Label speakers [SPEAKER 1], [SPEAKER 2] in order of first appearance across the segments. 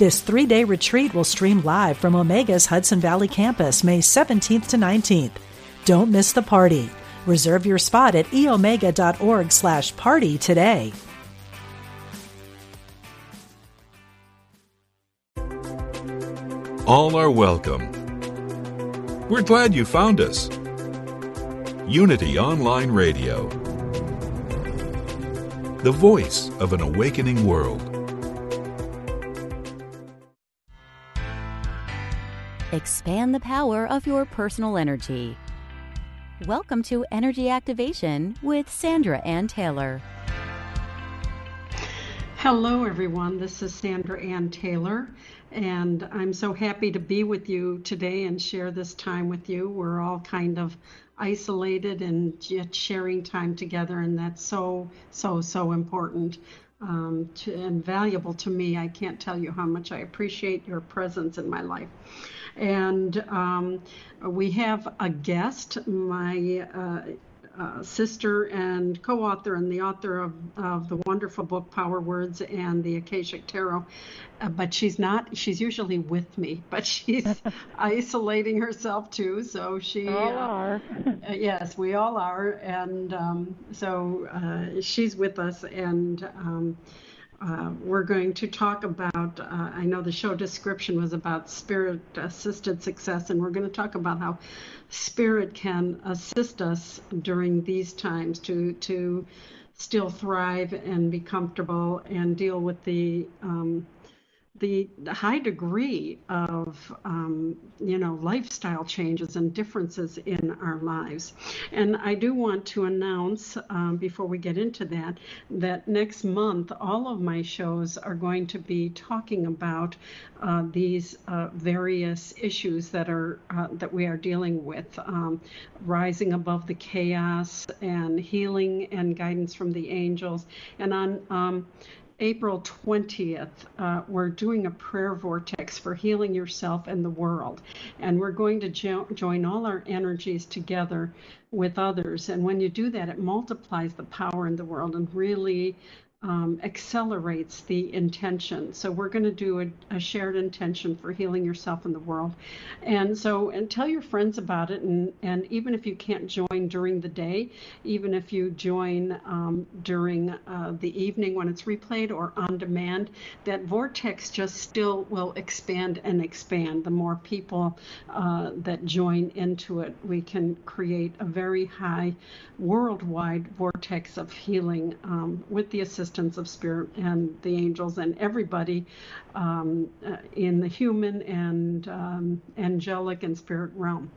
[SPEAKER 1] This three day retreat will stream live from Omega's Hudson Valley campus May 17th to 19th. Don't miss the party. Reserve your spot at eomega.org slash party today.
[SPEAKER 2] All are welcome. We're glad you found us. Unity Online Radio, the voice of an awakening world.
[SPEAKER 3] Expand the power of your personal energy. Welcome to Energy Activation with Sandra Anne Taylor.
[SPEAKER 4] Hello, everyone. This is Sandra Anne Taylor, and I'm so happy to be with you today and share this time with you. We're all kind of isolated and yet sharing time together, and that's so, so, so important um, to, and valuable to me. I can't tell you how much I appreciate your presence in my life. And um, we have a guest, my uh, uh, sister and co-author and the author of, of the wonderful book Power Words and the Akashic Tarot. Uh, but she's not. She's usually with me, but she's isolating herself too. So she.
[SPEAKER 5] all are.
[SPEAKER 4] Uh, yes, we all are, and um, so uh, she's with us, and. Um, uh, we're going to talk about, uh, I know the show description was about spirit assisted success, and we're going to talk about how spirit can assist us during these times to, to still thrive and be comfortable and deal with the um, the high degree of um, you know lifestyle changes and differences in our lives. And i do want to announce um, before we get into that that next month all of my shows are going to be talking about uh, these uh, various issues that are uh, that we are dealing with um, rising above the chaos and healing and guidance from the angels. And on um, April 20th, uh, we're doing a prayer vortex for healing yourself and the world. And we're going to jo- join all our energies together with others. And when you do that, it multiplies the power in the world and really um, accelerates the intention. So we're going to do a, a, shared intention for healing yourself and the world. And so, and tell your friends about it. And, and even if you can't join during the day, even if you join um, during uh, the evening when it's replayed or on demand, that vortex just still will expand and expand. The more people uh, that join into it, we can create a very high worldwide vortex of healing um, with the assistance assistance of spirit and the angels and everybody um, uh, in the human and um, angelic and spirit realm.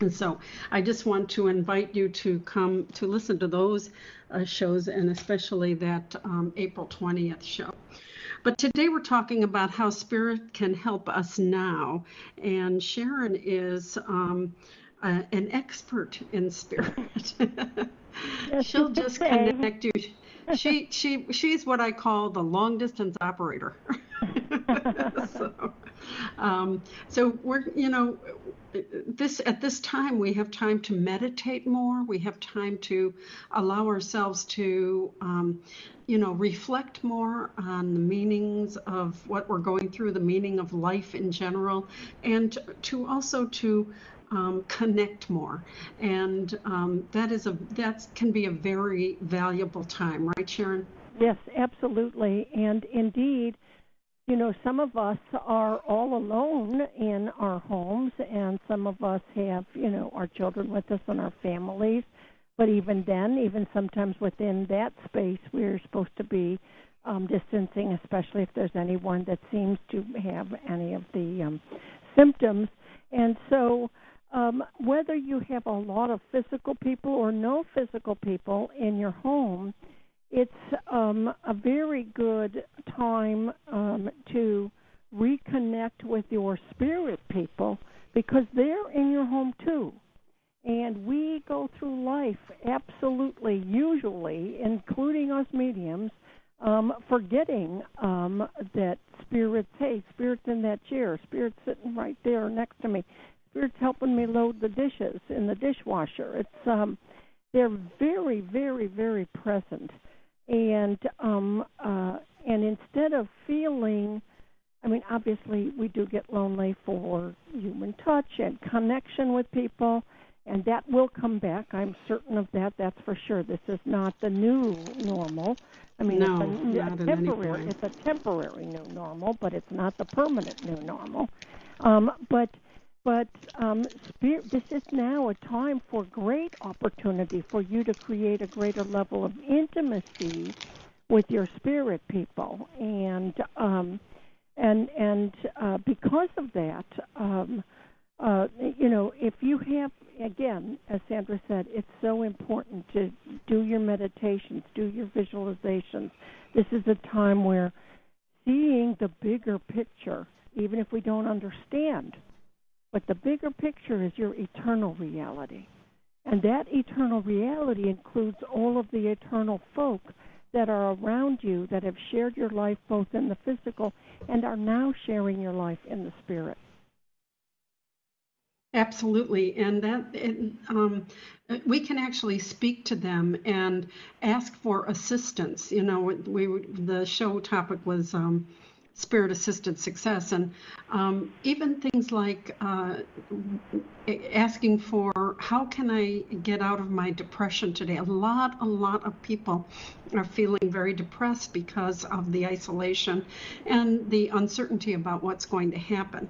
[SPEAKER 4] And so I just want to invite you to come to listen to those uh, shows and especially that um, April 20th show. But today we're talking about how spirit can help us now. And Sharon is um, uh, an expert in spirit. She'll just connect you she she she's what I call the long distance operator. so, um, so we're you know this at this time we have time to meditate more. We have time to allow ourselves to um, you know reflect more on the meanings of what we're going through, the meaning of life in general, and to also to um, connect more, and um, that is a that can be a very valuable time, right, Sharon?
[SPEAKER 5] Yes, absolutely, and indeed, you know, some of us are all alone in our homes, and some of us have, you know, our children with us and our families. But even then, even sometimes within that space, we're supposed to be um, distancing, especially if there's anyone that seems to have any of the um, symptoms. And so, um, whether you have a lot of physical people or no physical people in your home, it's um, a very good time um, to reconnect with your spirit people because they're in your home too. And we go through life absolutely, usually, including us mediums, um, forgetting um, that spirits, hey, spirit's in that chair, spirit's sitting right there next to me, spirit's helping me load the dishes in the dishwasher. It's um, they're very, very, very present, and um, uh, and instead of feeling I mean, obviously, we do get lonely for human touch and connection with people, and that will come back. I'm certain of that. That's for sure. This is not the new normal. I mean,
[SPEAKER 4] no,
[SPEAKER 5] it's a, a temporary. It's a temporary new normal, but it's not the permanent new normal. Um, but but um, spirit, this is now a time for great opportunity for you to create a greater level of intimacy with your spirit people, and um, and and uh, because of that, um, uh, you know, if you have again, as Sandra said, it's so important to do your meditations, do your visualizations. This is a time where seeing the bigger picture, even if we don't understand, but the bigger picture is your eternal reality. And that eternal reality includes all of the eternal folk that are around you that have shared your life both in the physical and are now sharing your life in the spirit.
[SPEAKER 4] Absolutely, and that um, we can actually speak to them and ask for assistance. You know, we the show topic was um, spirit assisted success, and um, even things like uh, asking for how can I get out of my depression today. A lot, a lot of people are feeling very depressed because of the isolation and the uncertainty about what's going to happen.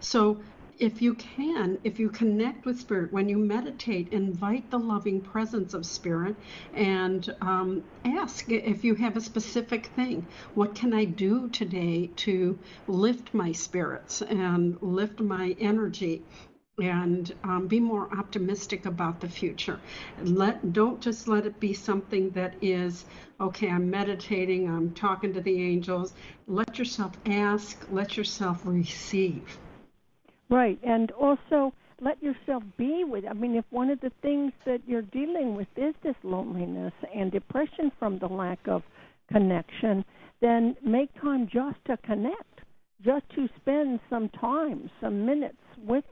[SPEAKER 4] So if you can, if you connect with spirit, when you meditate, invite the loving presence of spirit and um, ask if you have a specific thing. What can I do today to lift my spirits and lift my energy? And um, be more optimistic about the future. Let don't just let it be something that is okay. I'm meditating. I'm talking to the angels. Let yourself ask. Let yourself receive
[SPEAKER 5] Right, and also let yourself be with. I mean, if one of the things that you're dealing with is this loneliness and depression from the lack of connection, then make time just to connect, just to spend some time, some minutes with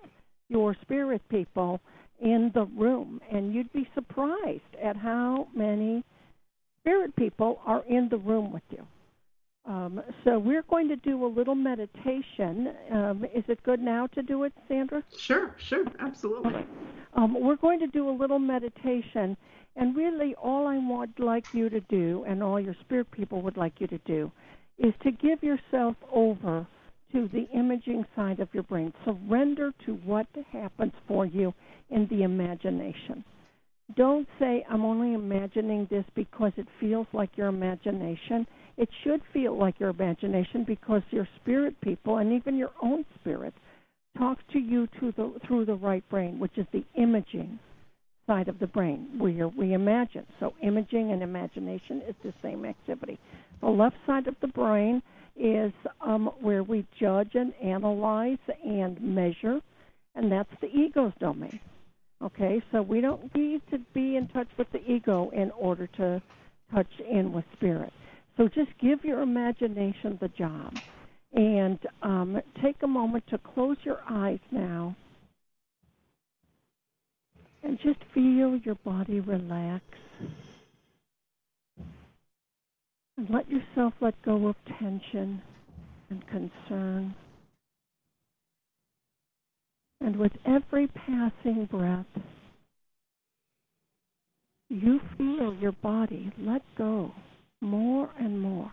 [SPEAKER 5] your spirit people in the room, and you'd be surprised at how many spirit people are in the room with you. Um, so we're going to do a little meditation. Um, is it good now to do it, Sandra?
[SPEAKER 4] Sure, sure, absolutely.
[SPEAKER 5] Right. Um, we're going to do a little meditation, and really all I would like you to do, and all your spirit people would like you to do, is to give yourself over to the imaging side of your brain. Surrender to what happens for you in the imagination. Don't say, I'm only imagining this because it feels like your imagination it should feel like your imagination because your spirit people and even your own spirit talks to you to the, through the right brain, which is the imaging side of the brain where we imagine. So imaging and imagination is the same activity. The left side of the brain is um, where we judge and analyze and measure, and that's the ego's domain. Okay, so we don't need to be in touch with the ego in order to touch in with spirit. So just give your imagination the job. And um, take a moment to close your eyes now and just feel your body relax. And let yourself let go of tension and concern. And with every passing breath, you feel your body let go more and more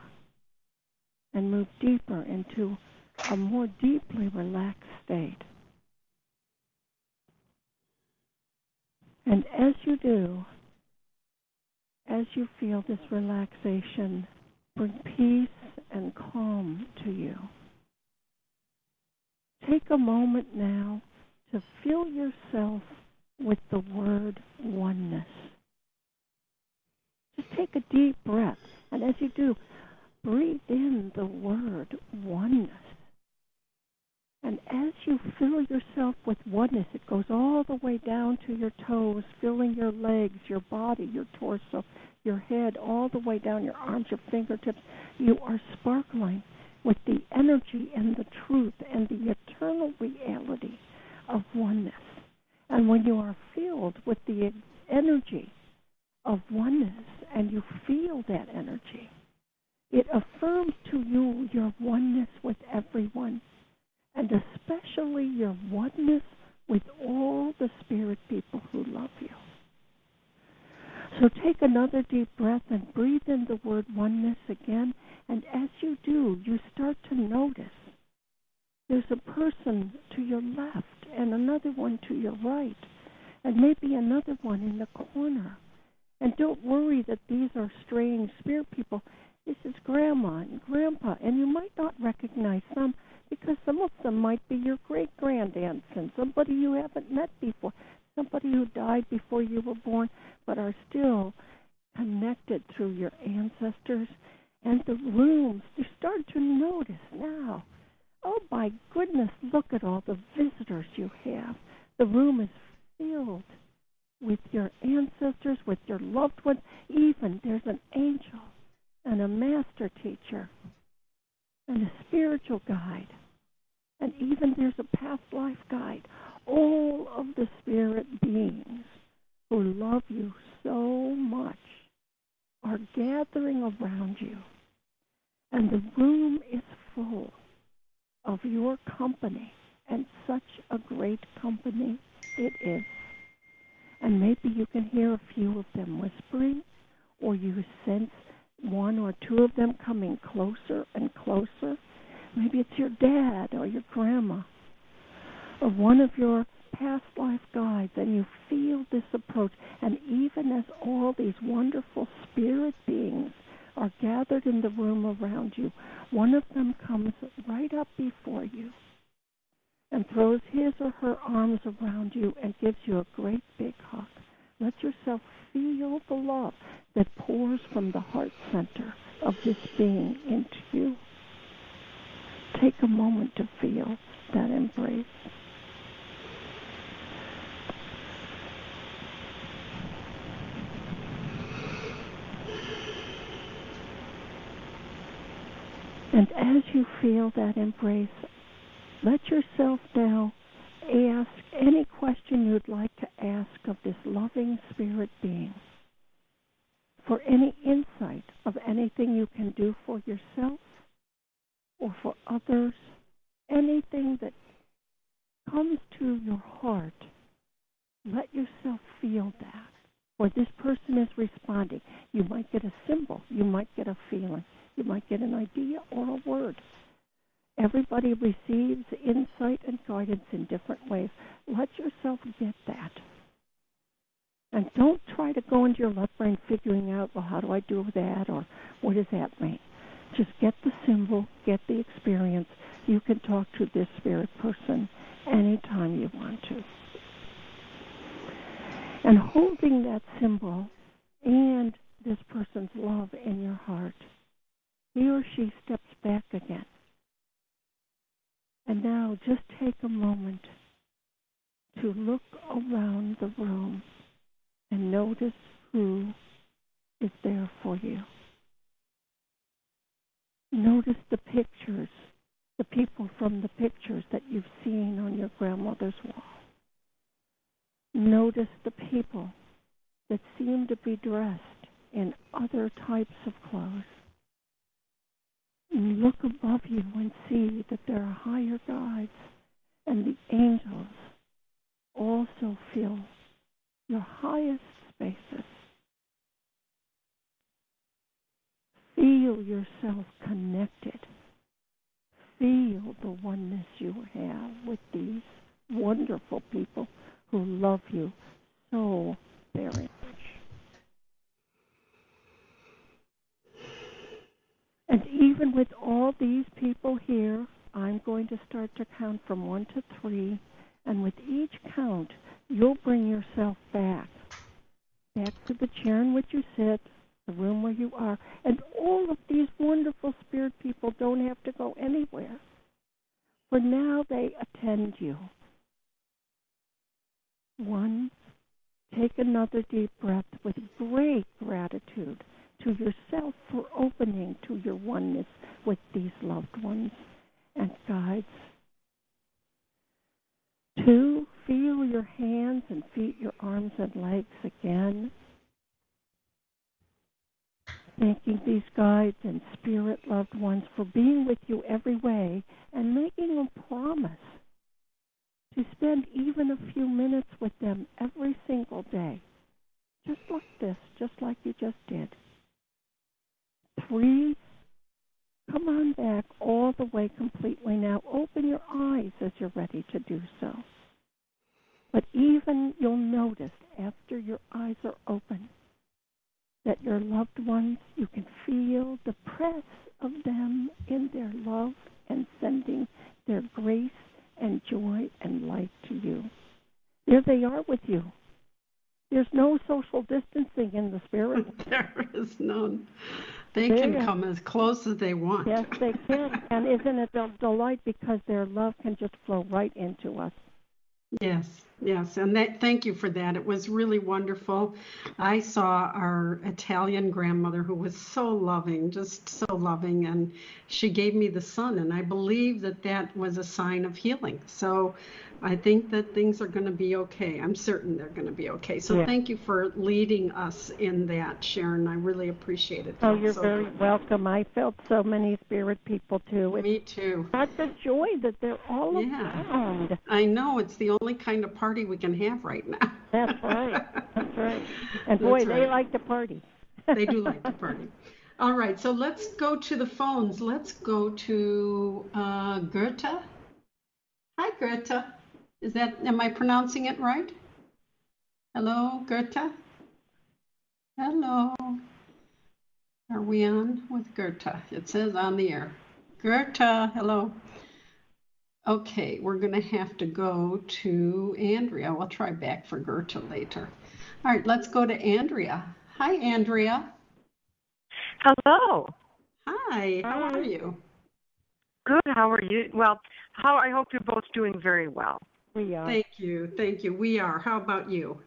[SPEAKER 5] and move deeper into a more deeply relaxed state. And as you do, as you feel this relaxation bring peace and calm to you, take a moment now to fill yourself with the word oneness. Just take a deep breath. And as you do, breathe in the word oneness. And as you fill yourself with oneness, it goes all the way down to your toes, filling your legs, your body, your torso, your head, all the way down your arms, your fingertips. You are sparkling with the energy and the truth and the eternal reality of oneness. And when you are filled with the energy this approach. And even as all these wonderful spirit beings are gathered in the room around you, one of them comes right up before you and throws his or her arms around you and gives you a great big hug. Let yourself feel the love that pours from the heart center of this being into you take a moment to feel that embrace. And as you feel that embrace, let yourself now ask any question you'd like to ask of this loving spirit being for any insight of anything you can do for yourself or for others, anything that comes to your heart, let yourself feel that. Or this person is responding. You might get a symbol, you might get a feeling, you might get an idea or a word. Everybody receives insight and guidance in different ways. Let yourself get that. And don't try to go into your left brain figuring out, well, how do I do that? Or what does that mean? Just get the symbol, get the experience. You can talk to this spirit person anytime you want to. And holding that symbol and this person's love in your heart, he or she steps back again. And now just take a moment to look around the room and notice who is there for you. Notice the pictures, the people from the pictures that you've seen on your grandmother's wall. Notice the people that seem to be dressed in other types of clothes. Look above you and see that there are higher guides, and the angels also fill your highest spaces. Feel yourself connected. Feel the oneness you have with these wonderful people who love you so very much. And even with all these people here, I'm going to start to count from one to three. And with each count, you'll bring yourself back. Back to the chair in which you sit, the room where you are. And all of these wonderful spirit people don't have to go anywhere. for now they attend you. One, take another deep breath with great gratitude to yourself for opening to your oneness with these loved ones and guides. Two, feel your hands and feet, your arms and legs again. Thanking these guides and spirit loved ones for being with you every way and making a promise to spend even a few minutes with them every single day. Just like this, just like you just did. Three, come on back all the way completely now. Open your eyes as you're ready to do so. But even you'll notice after your eyes are open that your loved ones, you can feel the press of them in their love and sending their grace and joy and light to you. There they are with you. There's no social distancing in the spirit.
[SPEAKER 4] there is none. They there can come as close as they want.
[SPEAKER 5] Yes, they can. and isn't it a delight because their love can just flow right into us?
[SPEAKER 4] Yes, yes, and that, thank you for that. It was really wonderful. I saw our Italian grandmother who was so loving, just so loving, and she gave me the sun, and I believe that that was a sign of healing. So I think that things are going to be okay. I'm certain they're going to be okay. So yeah. thank you for leading us in that, Sharon. I really appreciate it.
[SPEAKER 5] Oh, you're so very good. welcome. I felt so many spirit people too.
[SPEAKER 4] It's Me too.
[SPEAKER 5] Such a joy that they're all yeah. around.
[SPEAKER 4] I know it's the only kind of party we can have right now.
[SPEAKER 5] That's right. That's right. And boy, right. they like to party.
[SPEAKER 4] they do like to party. All right, so let's go to the phones. Let's go to uh, Goethe. Hi, Goethe. Is that, am I pronouncing it right? Hello, Goethe? Hello. Are we on with Goethe? It says on the air. Goethe, hello. Okay, we're going to have to go to Andrea. We'll try back for Goethe later. All right, let's go to Andrea. Hi, Andrea.
[SPEAKER 6] Hello.
[SPEAKER 4] Hi, how are you?
[SPEAKER 6] Good, how are you? Well, how I hope you're both doing very well.
[SPEAKER 5] We are.
[SPEAKER 4] Thank you. Thank you. We are. How about you?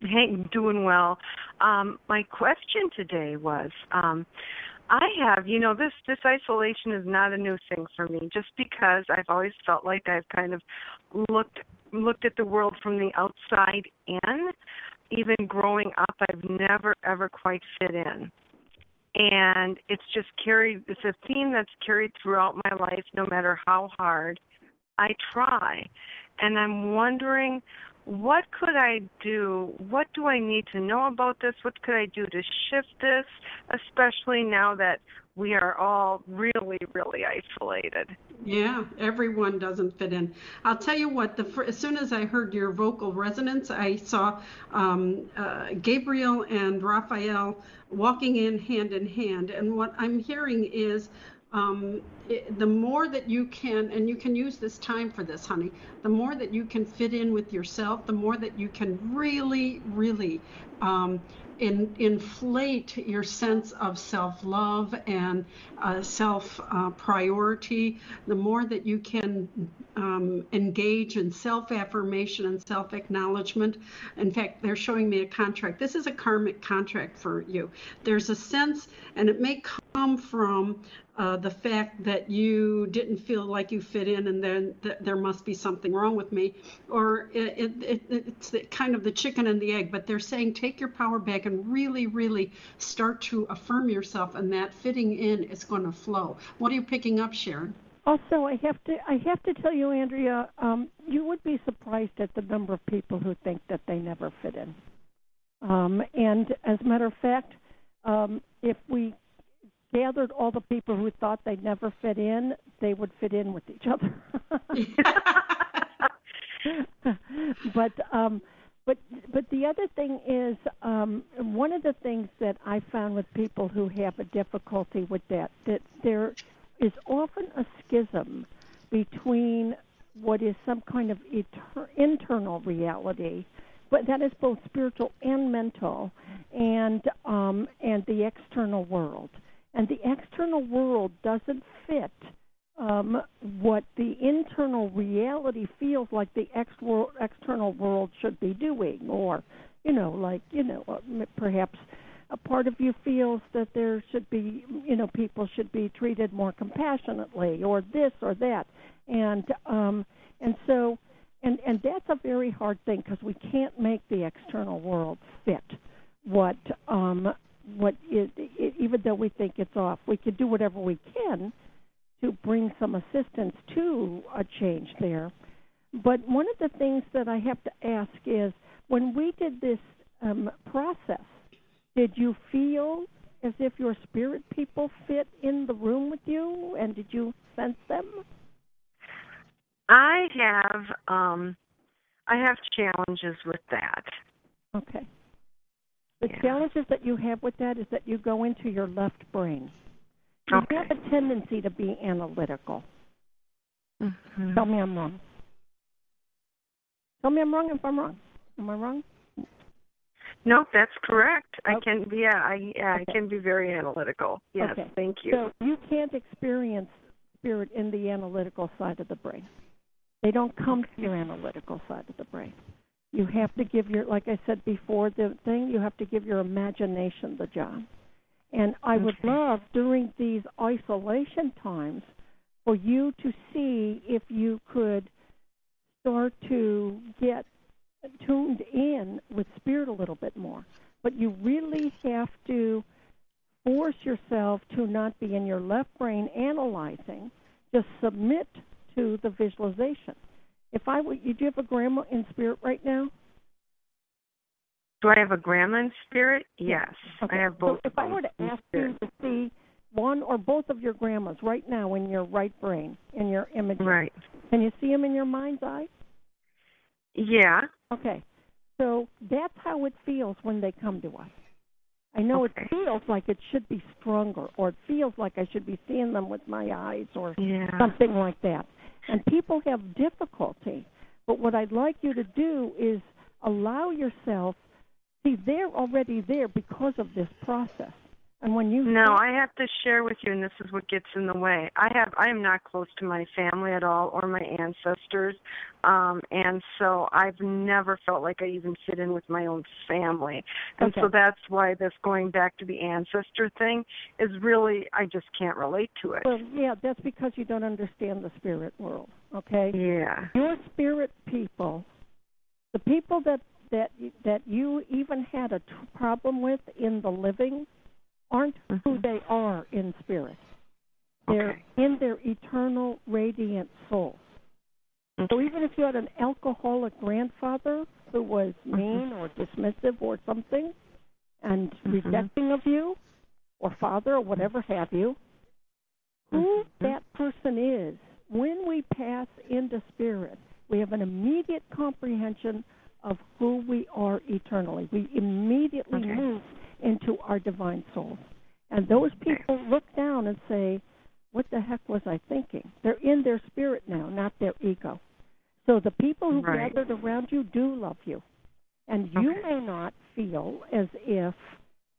[SPEAKER 6] Hey, doing well. Um, my question today was um, I have, you know, this this isolation is not a new thing for me. Just because I've always felt like I've kind of looked looked at the world from the outside in. Even growing up, I've never ever quite fit in, and it's just carried. It's a theme that's carried throughout my life, no matter how hard I try. And I'm wondering what could I do? What do I need to know about this? What could I do to shift this, especially now that we are all really, really isolated?
[SPEAKER 4] Yeah, everyone doesn't fit in. I'll tell you what. The as soon as I heard your vocal resonance, I saw um, uh, Gabriel and Raphael walking in hand in hand, and what I'm hearing is um, it, the more that you can, and you can use this time for this, honey, the more that you can fit in with yourself, the more that you can really, really um, in, inflate your sense of self love and uh, self uh, priority, the more that you can um, engage in self affirmation and self acknowledgement. In fact, they're showing me a contract. This is a karmic contract for you. There's a sense, and it may come from uh, the fact that you didn't feel like you fit in and then th- there must be something wrong with me. Or it, it, it, it's the, kind of the chicken and the egg but they're saying take your power back and really really start to affirm yourself and that fitting in is going to flow. What are you picking up sharon?
[SPEAKER 5] Also i have to i have to tell you andrea um, you would be surprised at the number of people who think that they never fit in. Um, and as a matter of fact um, if we gathered all the people who thought they'd never fit in, they would fit in with each other. but um but but the other thing is um one of the things that I found with people who have a difficulty with that that there is often a schism between what is some kind of etern- internal reality but that is both spiritual and mental and um and the external world and the external world doesn't fit um, what the internal reality feels like the ex- external world should be doing, or you know, like you know, uh, perhaps a part of you feels that there should be, you know, people should be treated more compassionately, or this or that, and um, and so, and and that's a very hard thing because we can't make the external world fit what um, what it, even though we think it's off, we can do whatever we can to bring some assistance to a change there. But one of the things that I have to ask is when we did this um, process, did you feel as if your spirit people fit in the room with you and did you sense them?
[SPEAKER 6] I have um I have challenges with that.
[SPEAKER 5] Okay. The
[SPEAKER 6] yeah.
[SPEAKER 5] challenges that you have with that is that you go into your left brain. You
[SPEAKER 6] okay.
[SPEAKER 5] have a tendency to be analytical.
[SPEAKER 6] Mm-hmm.
[SPEAKER 5] Tell me I'm wrong. Tell me I'm wrong if I'm wrong. Am I wrong?
[SPEAKER 6] No, that's correct.
[SPEAKER 5] Okay.
[SPEAKER 6] I can be yeah, I yeah,
[SPEAKER 5] Okay.
[SPEAKER 6] I can be very analytical. Yes,
[SPEAKER 5] Okay.
[SPEAKER 6] thank you.
[SPEAKER 5] So you can't experience spirit in the analytical side of the brain. They don't come to your analytical side of the brain. You have to give your, like I said before, the thing, you have to give your imagination the job. And I would love during these isolation times for you to see if you could start to get tuned in with spirit a little bit more. But you really have to force yourself to not be in your left brain analyzing, just submit to the visualization. If I would, you do you have a grandma in spirit right now?
[SPEAKER 6] Do I have a grandma in spirit? Yes.
[SPEAKER 5] Okay.
[SPEAKER 6] I have both.
[SPEAKER 5] So if I were to ask you to see one or both of your grandmas right now in your right brain, in your image,
[SPEAKER 6] Right.
[SPEAKER 5] can you see them in your mind's eye?
[SPEAKER 6] Yeah.
[SPEAKER 5] Okay. So that's how it feels when they come to us. I know
[SPEAKER 6] Okay.
[SPEAKER 5] it feels like it should be stronger, or it feels like I should be seeing them with my eyes, or
[SPEAKER 6] Yeah.
[SPEAKER 5] something like that. And people have difficulty. But what I'd like you to do is allow yourself, see, they're already there because of this process. And when you
[SPEAKER 6] No, I have to share with you, and this is what gets in the way. I have I am not close to my family at all or my ancestors, um, and so I've never felt like I even fit in with my own family, and
[SPEAKER 5] Okay.
[SPEAKER 6] so that's why this going back to the ancestor thing is really I just can't relate to it.
[SPEAKER 5] well, yeah, that's because you don't understand the spirit world. Okay.
[SPEAKER 6] yeah.
[SPEAKER 5] your spirit people, the people that that that you even had a t- problem with in the living, aren't mm-hmm. who
[SPEAKER 6] Mhm.
[SPEAKER 5] they are in spirit. They're
[SPEAKER 6] Okay.
[SPEAKER 5] in their eternal radiant souls. So mm-hmm. even if you had an alcoholic grandfather who was mm-hmm. mean or dismissive or something, and rejecting of you, or father or whatever have you, who that person is, when we pass into spirit, we have an immediate comprehension of who we are eternally. We immediately
[SPEAKER 6] Okay.
[SPEAKER 5] move into our divine souls. And those people look down and say, What the heck was I thinking? They're in their spirit now, not their ego. So the people who
[SPEAKER 6] Right.
[SPEAKER 5] gathered around you do love you. And you
[SPEAKER 6] Okay.
[SPEAKER 5] may not feel as if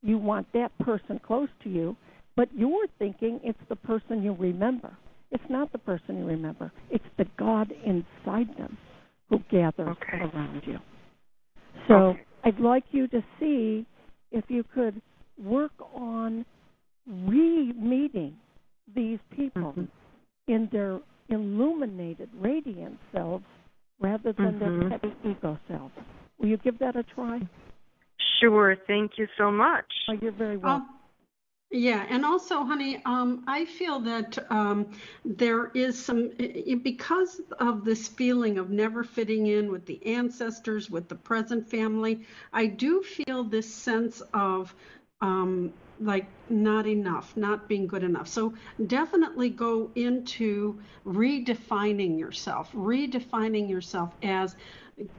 [SPEAKER 5] you want that person close to you, but you're thinking it's the person you remember. It's not the person you remember. It's the God inside them who gathers
[SPEAKER 6] Okay.
[SPEAKER 5] around you. So
[SPEAKER 6] Okay.
[SPEAKER 5] I'd like you to see if you could work on re-meeting these people
[SPEAKER 6] Mhm.
[SPEAKER 5] in their illuminated, radiant selves rather than their
[SPEAKER 6] Mhm.
[SPEAKER 5] petty ego selves. Will you give that a try?
[SPEAKER 6] Sure. Thank you so much.
[SPEAKER 5] Oh, you're very welcome.
[SPEAKER 4] Um, yeah, and also, honey, um, I feel that um, there is some, because of this feeling of never fitting in with the ancestors, with the present family, I do feel this sense of um, like not enough, not being good enough. So definitely go into redefining yourself, redefining yourself as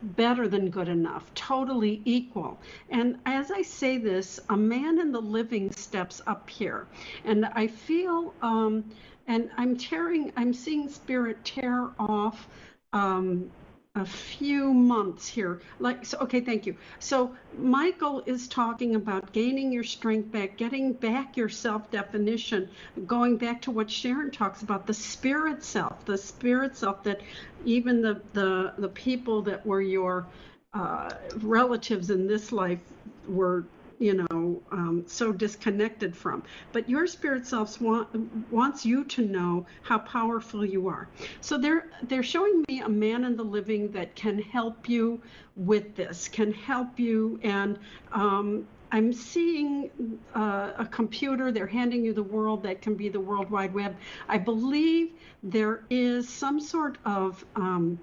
[SPEAKER 4] better than good enough, totally equal. And as I say this, a man in the living steps up here. And I feel, um, and I'm tearing, I'm seeing spirit tear off um, a few months here. Like, so, okay, thank you. So, Michael is talking about gaining your strength back, getting back your self definition, going back to what Sharon talks about the spirit self, the spirit self that even the, the, the people that were your uh, relatives in this life were you know, um, so disconnected from. But your spirit self want, wants you to know how powerful you are. So they're they're showing me a man in the living that can help you with this, can help you, and um, I'm seeing uh, a computer. They're handing you the world that can be the World Wide Web. I believe there is some sort of um,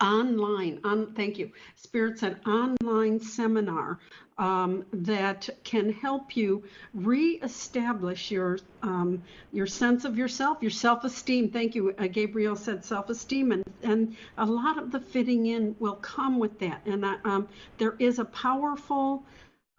[SPEAKER 4] online on thank you spirit said online seminar um, that can help you reestablish your um, your sense of yourself, your self-esteem. Thank you, uh, Gabriel said self-esteem, and and a lot of the fitting in will come with that. And uh, um, there is a powerful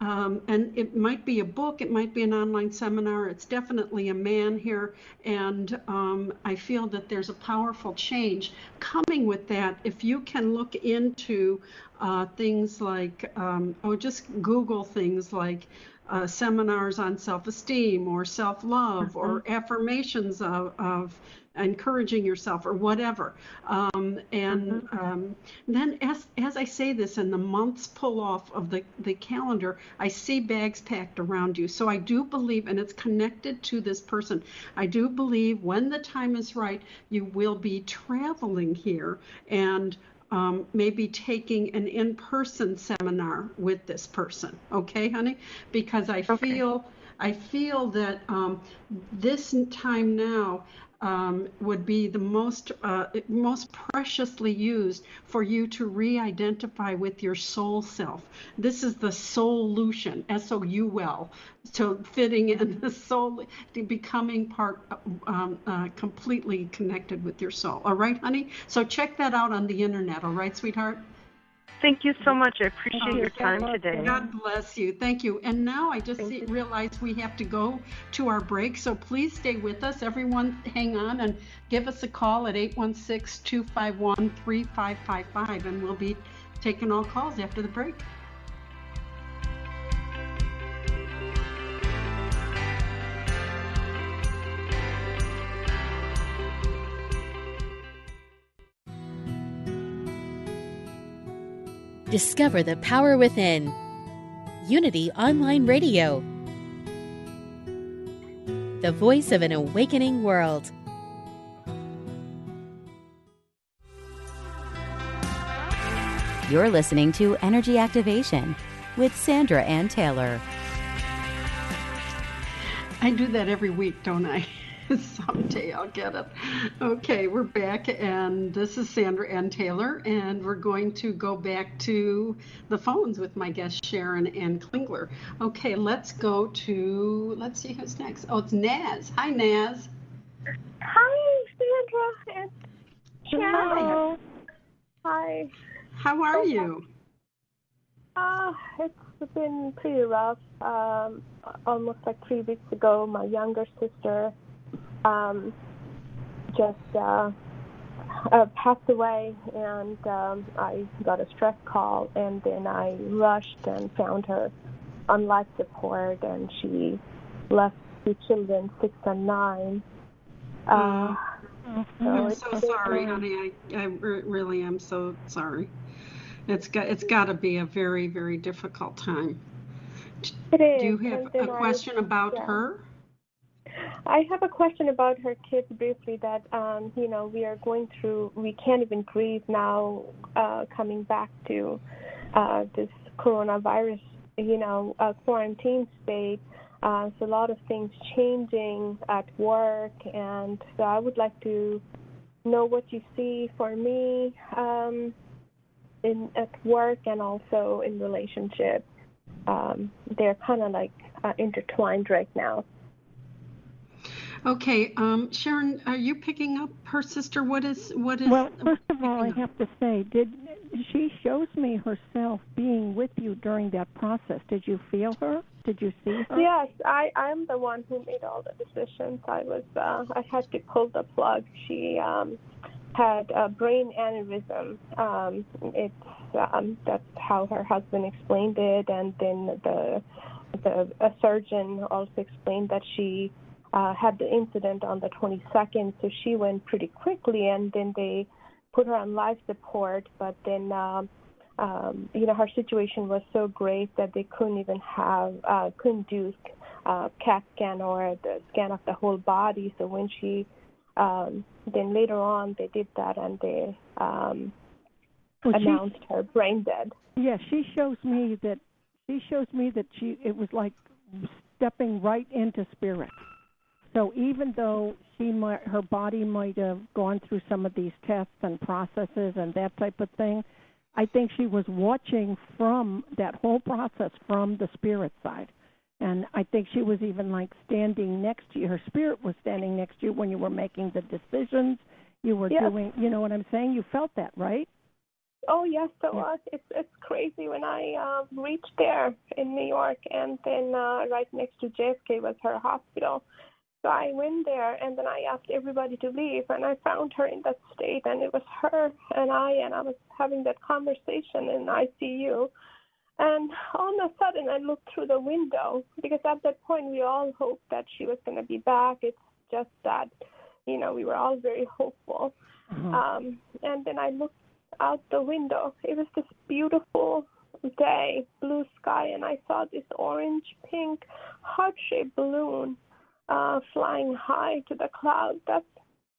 [SPEAKER 4] um, and it might be a book, it might be an online seminar. It's definitely a man here. And um, I feel that there's a powerful change coming with that. If you can look into uh, things like, um, oh, just Google things like uh, seminars on self esteem or self love mm-hmm. or affirmations of, of encouraging yourself or whatever. Um, and mm-hmm. um, then as, as I say this and the months pull off of the, the calendar, I see bags packed around you. So I do believe, and it's connected to this person, I do believe when the time is right, you will be traveling here and um, maybe taking an in-person seminar with this person. Okay, honey? Because I okay. feel I feel that um, this time now um, would be the most uh, most preciously used for you to re-identify with your soul self. This is the solution, S-O-U-L, so fitting in the soul, becoming part um, uh, completely connected with your soul. All right, honey. So check that out on the internet. All right, sweetheart.
[SPEAKER 6] Thank you so much. I appreciate oh, your time today.
[SPEAKER 4] God bless you. Thank you. And now I just see, realize we have to go to our break. So please stay with us. Everyone, hang on and give us a call at 816 251 3555, and we'll be taking all calls after the break.
[SPEAKER 3] Discover the power within. Unity Online Radio. The voice of an awakening world. You're listening to Energy Activation with Sandra Anne Taylor.
[SPEAKER 4] I do that every week, don't I? Someday I'll get it. Okay, we're back, and this is Sandra Anne Taylor, and we're going to go back to the phones with my guest Sharon Anne Klingler. Okay, let's go to, let's see who's next. Oh, it's Naz. Hi, Naz.
[SPEAKER 7] Hi, Sandra.
[SPEAKER 4] It's Sharon.
[SPEAKER 7] Hi.
[SPEAKER 4] How are you?
[SPEAKER 7] Uh, it's been pretty rough. Um, almost like three weeks ago, my younger sister um, just uh, uh, passed away, and um, I got a stress call, and then I rushed and found her on life support, and she left two children, six and nine.
[SPEAKER 4] Uh, mm-hmm. so I'm so sorry, honey. I, I really am so sorry. It's got it's got to be a very very difficult time.
[SPEAKER 7] It is.
[SPEAKER 4] Do you have a question I, about
[SPEAKER 7] yeah.
[SPEAKER 4] her?
[SPEAKER 7] I have a question about her kids briefly that, um, you know, we are going through, we can't even breathe now uh, coming back to uh, this coronavirus, you know, uh, quarantine state. Uh, so a lot of things changing at work, and so I would like to know what you see for me um, in at work and also in relationships. Um, they're kind of like uh, intertwined right now.
[SPEAKER 4] Okay, um, Sharon, are you picking up her sister? What is what is?
[SPEAKER 5] Well, first of all, I have to say, did she shows me herself being with you during that process? Did you feel her? Did you see her?
[SPEAKER 7] Yes, I I'm the one who made all the decisions. I was uh, I had to pull the plug. She um, had a brain aneurysm. Um, it's um, that's how her husband explained it, and then the the a surgeon also explained that she uh, had the incident on the 22nd, so she went pretty quickly, and then they put her on life support. But then, um, um, you know, her situation was so great that they couldn't even have uh, couldn't do uh, CAT scan or the scan of the whole body. So when she um, then later on they did that and they um, well, announced she, her brain dead.
[SPEAKER 5] Yeah, she shows me that she shows me that she it was like stepping right into spirit. So even though she might, her body might have gone through some of these tests and processes and that type of thing, I think she was watching from that whole process from the spirit side. And I think she was even like standing next to you. Her spirit was standing next to you when you were making the decisions. You were yes. doing, you know what I'm saying? You felt that, right?
[SPEAKER 7] Oh yes, it yeah. was. It's it's crazy when I uh, reached there in New York, and then uh, right next to JFK was her hospital. So I went there, and then I asked everybody to leave, and I found her in that state, and it was her and I, and I was having that conversation in ICU. And all of a sudden, I looked through the window because at that point we all hoped that she was going to be back. It's just that, you know, we were all very hopeful. Mm-hmm. Um, and then I looked out the window. It was this beautiful day, blue sky, and I saw this orange pink heart shaped balloon uh, flying high to the clouds. That's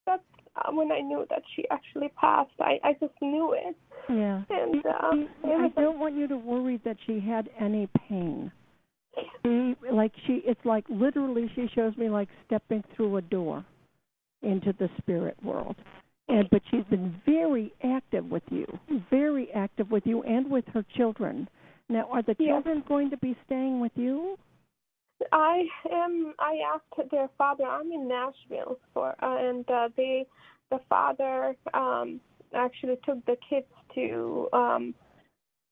[SPEAKER 7] that's uh, when I knew that she actually passed. I I just knew it.
[SPEAKER 5] Yeah.
[SPEAKER 7] And uh,
[SPEAKER 5] I don't want you to worry that she had any pain. She, like she, it's like literally she shows me like stepping through a door into the spirit world. And but she's been very active with you, very active with you and with her children. Now, are the children yes. going to be staying with you?
[SPEAKER 7] I am. I asked their father. I'm in Nashville for, uh, and uh, they, the father, um, actually took the kids to um,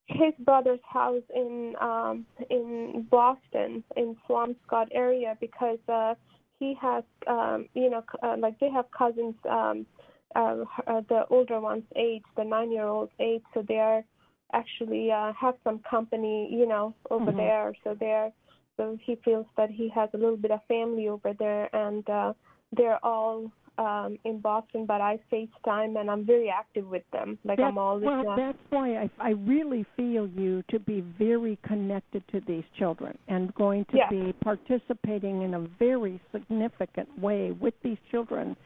[SPEAKER 7] his brother's house in um, in Boston, in Swampscott area, because uh, he has, um, you know, uh, like they have cousins. Um, uh, uh, the older one's age, the nine-year-old's age, so they are actually uh, have some company, you know, over mm-hmm. there. So they're so he feels that he has a little bit of family over there, and uh, they're all um, in Boston. But I FaceTime, and I'm very active with them. Like
[SPEAKER 5] that's,
[SPEAKER 7] I'm always.
[SPEAKER 5] Well, not... that's why I, I really feel you to be very connected to these children and going to be participating in a very significant way with these children,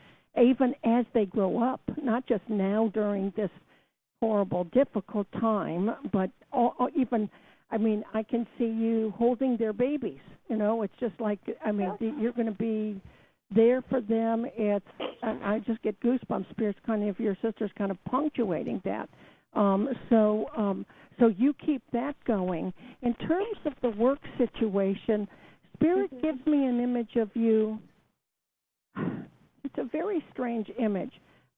[SPEAKER 5] even as they grow up. Not just now during this horrible, difficult time, but all, even I mean, I can see you holding their babies. You know, it's just like I mean, you're going to be there for them. It's and I just get goosebumps. Spirits kind of if your sister's kind of punctuating that. Um, so um, so you keep that going. In terms of the work situation, Spirit mm-hmm. gives me an image of you. It's a very strange image.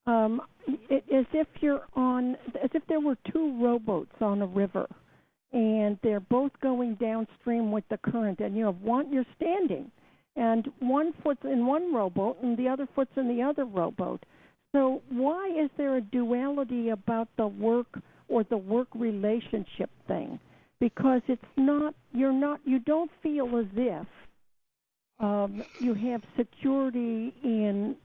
[SPEAKER 5] Um, it, as if you're on, as if there were two rowboats on a river and they're both going downstream with the current and you have one you're standing and one foot's in one rowboat and the other foot's in the other rowboat. So why is there a duality about the work or the work relationship thing? Because it's not you're not you don't feel as if um, you have security in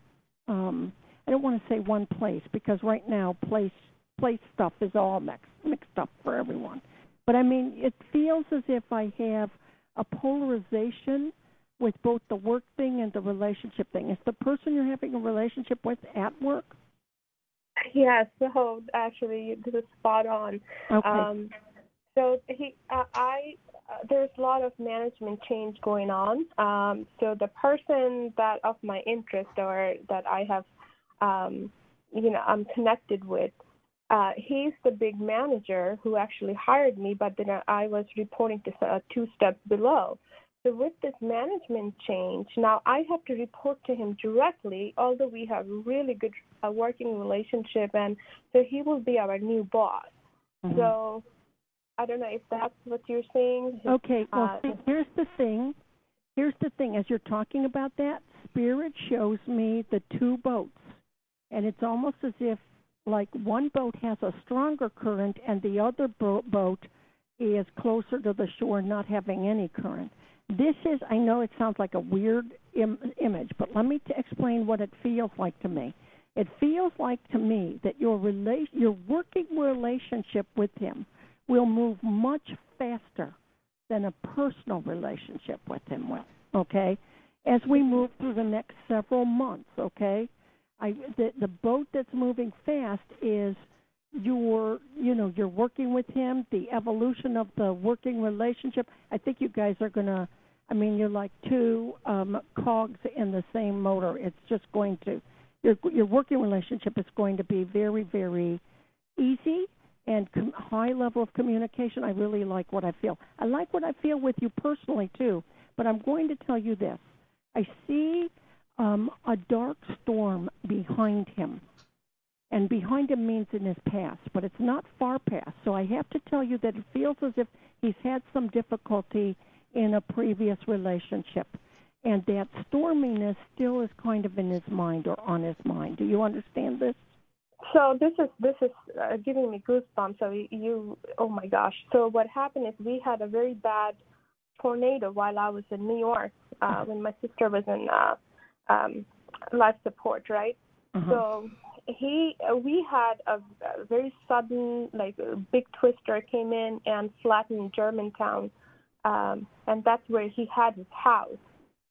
[SPEAKER 5] um, I don't want to say one place because right now place place stuff is all mixed mixed up for everyone but I mean, it feels as if I have a polarization with both the work thing and the relationship thing. Is the person you're having a relationship with at work?
[SPEAKER 7] Yes. So actually, this is spot on.
[SPEAKER 5] Okay.
[SPEAKER 7] Um, so he, uh, I, uh, there's a lot of management change going on. Um, so the person that of my interest or that I have, um, you know, I'm connected with uh, he's the big manager who actually hired me, but then I was reporting to uh, two steps below. So with this management change, now I have to report to him directly, although we have really good uh, working relationship, and so he will be our new boss. Mm-hmm. So I don't know if that's what you're saying.
[SPEAKER 5] Okay, well, uh, here's the thing. Here's the thing. As you're talking about that, Spirit shows me the two boats and it's almost as if like one boat has a stronger current and the other boat is closer to the shore, not having any current. This is, I know it sounds like a weird Im- image, but let me t- explain what it feels like to me. It feels like to me that your rela- your working relationship with him will move much faster than a personal relationship with him will. Okay, as we move through the next several months. Okay, I the the boat that's moving fast is your you know you're working with him the evolution of the working relationship. I think you guys are going to i mean you're like two um cogs in the same motor. It's just going to your your working relationship is going to be very very easy and com- high level of communication. I really like what i feel. I like what i feel with you personally too but i'm going to tell you this. I see um a dark storm behind him and behind him means in his past, but it's not far past. So I have to tell you that it feels as if he's had some difficulty in a previous relationship, and that storminess still is kind of in his mind or on his mind. Do you understand this?
[SPEAKER 7] So this is this is uh, giving me goosebumps. So you, oh my gosh. So what happened is we had a very bad tornado while I was in New York uh, when my sister was in uh, um, life support, right? Uh-huh. So he uh, we had a, a very sudden like a big twister came in and flattened Germantown, um, and that's where he had his house,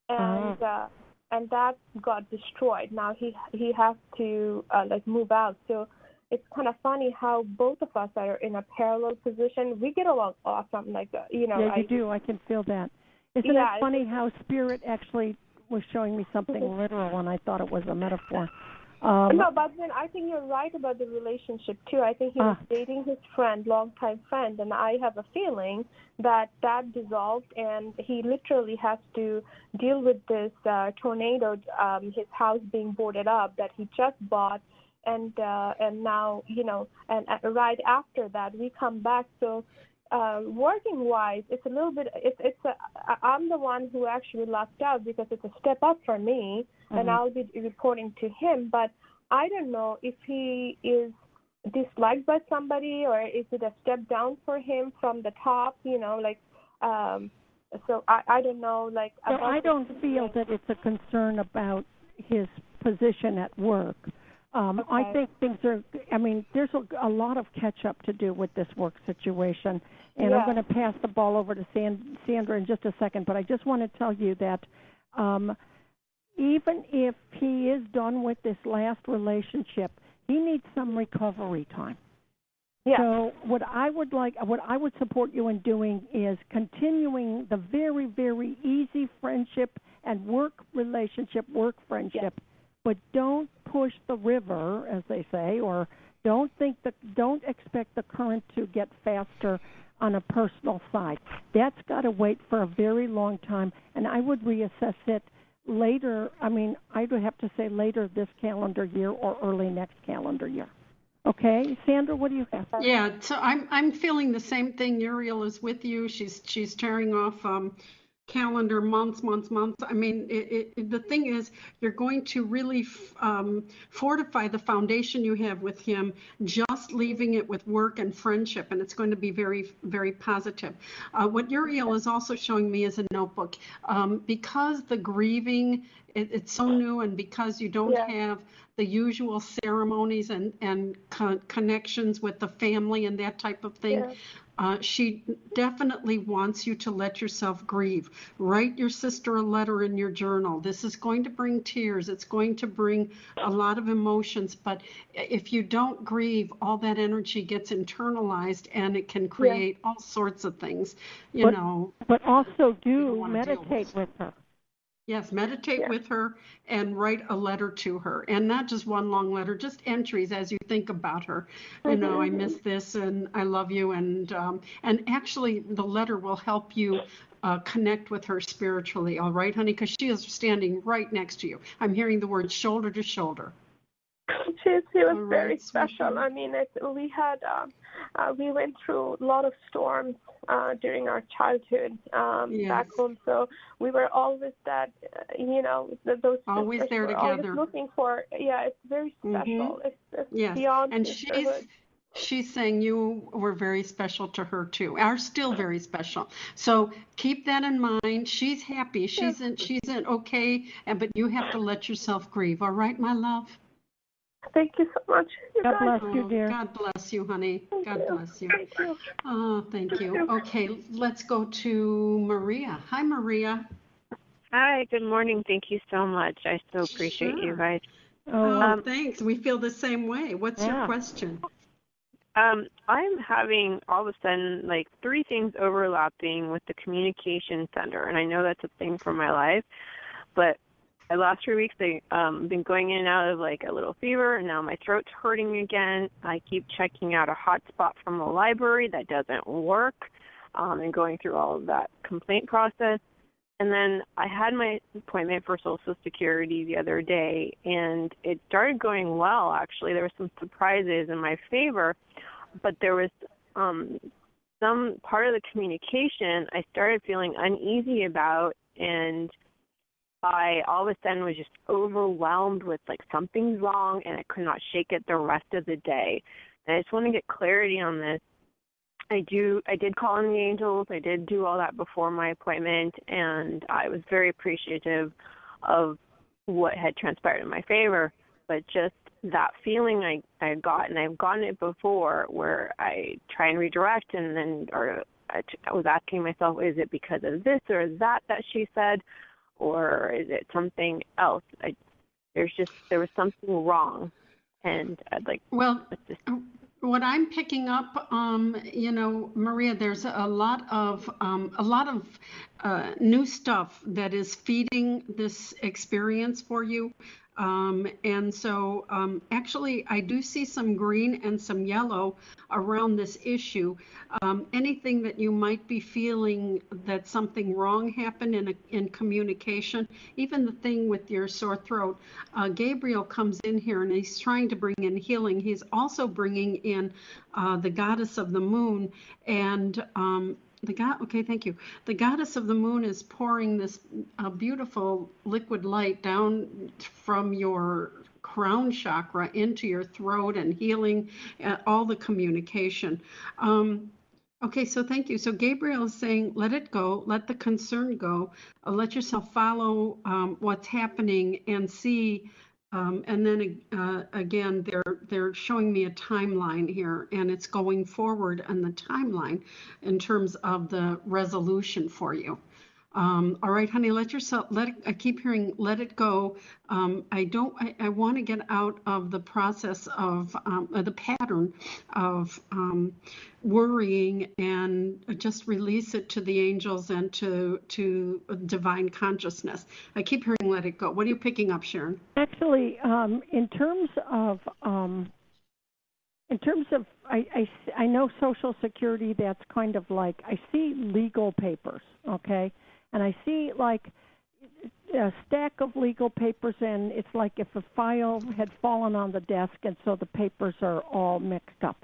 [SPEAKER 7] and uh-huh. uh, and that got destroyed. Now he he has to uh, like move out. So it's kind of funny how both of us are in a parallel position. We get along awesome, like uh, you know.
[SPEAKER 5] Yeah, you I, do. I can feel that. Isn't yeah, it funny how spirit actually was showing me something literal, and I thought it was a metaphor.
[SPEAKER 7] Um, no, but then I think you're right about the relationship too. I think he was uh, dating his friend, longtime friend, and I have a feeling that that dissolved, and he literally has to deal with this uh, tornado, um, his house being boarded up that he just bought, and uh, and now you know, and uh, right after that we come back. So uh, working wise, it's a little bit. It's it's a, I'm the one who actually lucked out because it's a step up for me mm-hmm. and I'll be reporting to him. But I don't know if he is disliked by somebody or is it a step down for him from the top? You know, like. Um, so I, I don't know, like.
[SPEAKER 5] So I don't feel that it's a concern about his position at work. Um, okay. I think things are. I mean, there's a, a lot of catch up to do with this work situation, and yeah. I'm going to pass the ball over to San, Sandra in just a second. But I just want to tell you that um, even if he is done with this last relationship, he needs some recovery time.
[SPEAKER 7] Yeah.
[SPEAKER 5] So what I would like, what I would support you in doing is continuing the very, very easy friendship and work relationship, work friendship, yeah. But don't push the river, as they say, or don't think that, don't expect the current to get faster on a personal side. That's got to wait for a very long time, and I would reassess it later, I mean, I would have to say later this calendar year or early next calendar year. Okay, Sandra, what do you have?
[SPEAKER 4] Yeah, so I'm I'm feeling the same thing. Uriel is with you. She's she's tearing off um, calendar months, months, months. I mean, it, it, the thing is, you're going to really um, fortify the foundation you have with him, just leaving it with work and friendship, and it's going to be very, very positive. Uh, what Uriel is also showing me is a notebook. Um, because the grieving, it, it's so new, and because you don't yeah. have the usual ceremonies and, and co- connections with the family and that type of thing. Yeah. Uh, she definitely wants you to let yourself grieve. Write your sister a letter in your journal. This is going to bring tears. It's going to bring a lot of emotions. But if you don't grieve, all that energy gets internalized and it can create yeah. all sorts of things. You
[SPEAKER 5] but,
[SPEAKER 4] know.
[SPEAKER 5] But also do meditate with her.
[SPEAKER 4] Yes, meditate yeah. with her and write a letter to her. And not just one long letter, just entries as you think about her. Mm-hmm. You know, I miss this and I love you. And, um, and actually, the letter will help you uh, connect with her spiritually. All right, honey? Because she is standing right next to you. I'm hearing the word shoulder to shoulder.
[SPEAKER 7] She was
[SPEAKER 4] All right,
[SPEAKER 7] very special. I mean, it, we had um, uh, we went through a lot of storms uh, during our childhood um,
[SPEAKER 4] Yes.
[SPEAKER 7] back home, so we were always that uh, you know th- those
[SPEAKER 4] Always there
[SPEAKER 7] were always
[SPEAKER 4] together.
[SPEAKER 7] looking for. Yeah, it's very
[SPEAKER 4] Mhm.
[SPEAKER 7] special. It's, it's
[SPEAKER 4] Yes,
[SPEAKER 7] beyond
[SPEAKER 4] and she's she's saying you were very special to her too. Are still very special. So keep that in mind. She's happy. She's in, she's in okay, and but you have to let yourself grieve. All right, my love.
[SPEAKER 7] Thank you so much. You
[SPEAKER 5] God
[SPEAKER 7] guys.
[SPEAKER 5] bless you,
[SPEAKER 4] Oh,
[SPEAKER 5] dear.
[SPEAKER 4] God bless you, honey.
[SPEAKER 7] Thank
[SPEAKER 4] God
[SPEAKER 7] you.
[SPEAKER 4] bless you.
[SPEAKER 7] Thank you.
[SPEAKER 4] Oh, thank you. Okay, let's go to Maria. Hi, Maria.
[SPEAKER 8] Hi, good morning. Thank you so much. I so appreciate
[SPEAKER 4] Sure.
[SPEAKER 8] you guys.
[SPEAKER 4] Oh,
[SPEAKER 8] Um,
[SPEAKER 4] thanks. We feel the same way. What's your question?
[SPEAKER 8] Um, I'm having all of a sudden like three things overlapping with the communication center, and I know that's a thing for my life, but the last three weeks I um been going in and out of like a little fever, and now my throat's hurting again. I keep checking out a hotspot from the library that doesn't work, um, and going through all of that complaint process. And then I had my appointment for Social Security the other day, and it started going well. Actually, there were some surprises in my favor, but there was um, some part of the communication I started feeling uneasy about, and I all of a sudden was just overwhelmed with like something's wrong, and I could not shake it the rest of the day. And I just want to get clarity on this. I do. I did call in the angels. I did do all that before my appointment, and I was very appreciative of what had transpired in my favor. But just that feeling I I got, and I've gotten it before, where I try and redirect, and then or I was asking myself, is it because of this or that that she said, or is it something else? I, there's just there was something wrong, and I'd like
[SPEAKER 4] Well,
[SPEAKER 8] just
[SPEAKER 4] what I'm picking up, um, you know, Maria, there's a lot of um, a lot of uh, new stuff that is feeding this experience for you. Um, and so, um, actually, I do see some green and some yellow around this issue. Um, anything that you might be feeling that something wrong happened in a, in communication, even the thing with your sore throat, uh, Gabriel comes in here and he's trying to bring in healing. He's also bringing in uh, the goddess of the moon and um, the god. Okay, thank you. The goddess of the moon is pouring this uh, beautiful liquid light down from your crown chakra into your throat and healing uh, all the communication. Um, Okay, so thank you. So Gabriel is saying, let it go, let the concern go, uh, let yourself follow um, what's happening and see. Um, and then uh, again, they're they're showing me a timeline here, and it's going forward on the timeline in terms of the resolution for you. Um, all right, honey, let yourself let it, I keep hearing let it go. Um, I don't. I, I want to get out of the process of um, uh, the pattern of um, worrying and just release it to the angels and to to divine consciousness. I keep hearing let it go. What are you picking up, Sharon?
[SPEAKER 5] Actually, um, in terms of um, in terms of I, I, I know Social Security. That's kind of like I see legal papers, okay, and I see like a stack of legal papers, and it's like if a file had fallen on the desk, and so the papers are all mixed up.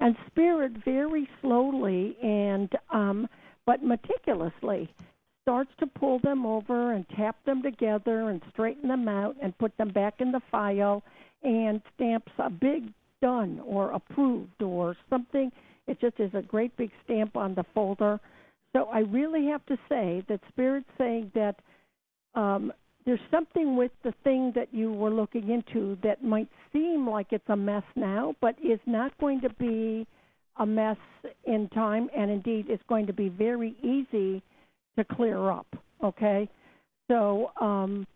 [SPEAKER 5] And Spirit very slowly and um, but meticulously starts to pull them over and tap them together and straighten them out and put them back in the file and stamps a big done or approved or something. It just is a great big stamp on the folder. So I really have to say that Spirit's saying that um, there's something with the thing that you were looking into that might seem like it's a mess now, but is not going to be a mess in time, and indeed it's going to be very easy to clear up. Okay, so um,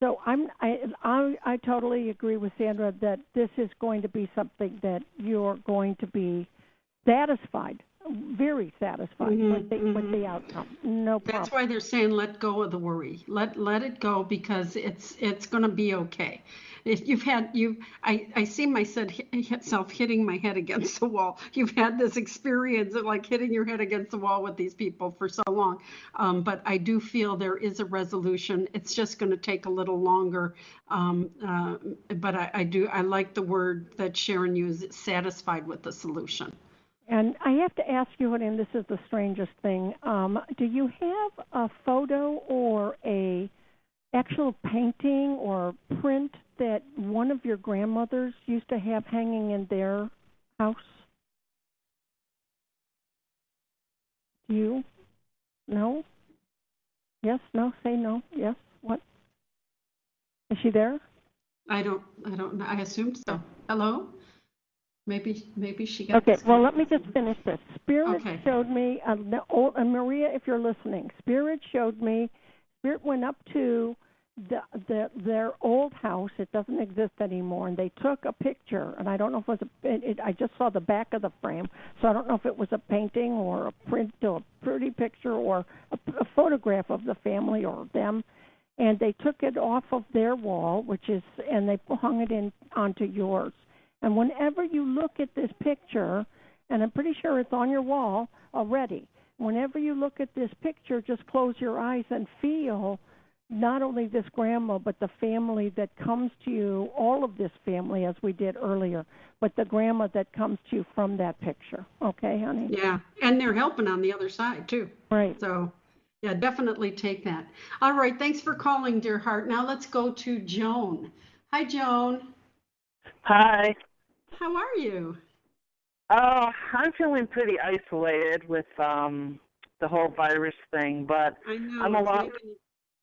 [SPEAKER 5] so I'm I, I I totally agree with Sandra that this is going to be something that you're going to be satisfied very satisfied
[SPEAKER 4] Mhm,
[SPEAKER 5] with the with
[SPEAKER 4] mhm.
[SPEAKER 5] the outcome. No problem.
[SPEAKER 4] That's why they're saying let go of the worry. Let let it go because it's it's going to be okay. If you've had you, I I see myself hitting my head against the wall. You've had this experience of like hitting your head against the wall with these people for so long, um, but I do feel there is a resolution. It's just going to take a little longer. Um, uh, but I, I do I like the word that Sharon used, satisfied with the solution.
[SPEAKER 5] And I have to ask you, and this is the strangest thing. Um, do you have a photo or a actual painting or print that one of your grandmothers used to have hanging in their house? Do you? No? Yes? No? Say no? Yes? What? Is she there?
[SPEAKER 4] I don't I don't. I assumed so. Hello. Maybe maybe she got.
[SPEAKER 5] Okay, well, let me just finish this. Spirit
[SPEAKER 4] Okay.
[SPEAKER 5] showed me, uh, the old, and Maria, if you're listening, Spirit showed me, Spirit went up to the, the their old house. It doesn't exist anymore, and they took a picture. And I don't know if it was a. It, it, I just saw the back of the frame, so I don't know if it was a painting or a print or a pretty picture or a, a photograph of the family or them. And they took it off of their wall, which is, and they hung it in onto yours. And whenever you look at this picture, and I'm pretty sure it's on your wall already, whenever you look at this picture, just close your eyes and feel not only this grandma, but the family that comes to you, all of this family, as we did earlier, but the grandma that comes to you from that picture. Okay, honey?
[SPEAKER 4] Yeah, and they're helping on the other side too.
[SPEAKER 5] Right.
[SPEAKER 4] So, yeah, definitely take that. All right, thanks for calling, dear heart. Now let's go to Joan. Hi, Joan.
[SPEAKER 9] Hi.
[SPEAKER 4] How are you?
[SPEAKER 9] Oh, I'm feeling pretty isolated with um the whole virus thing, but
[SPEAKER 4] I know
[SPEAKER 9] I'm a lot.
[SPEAKER 4] making-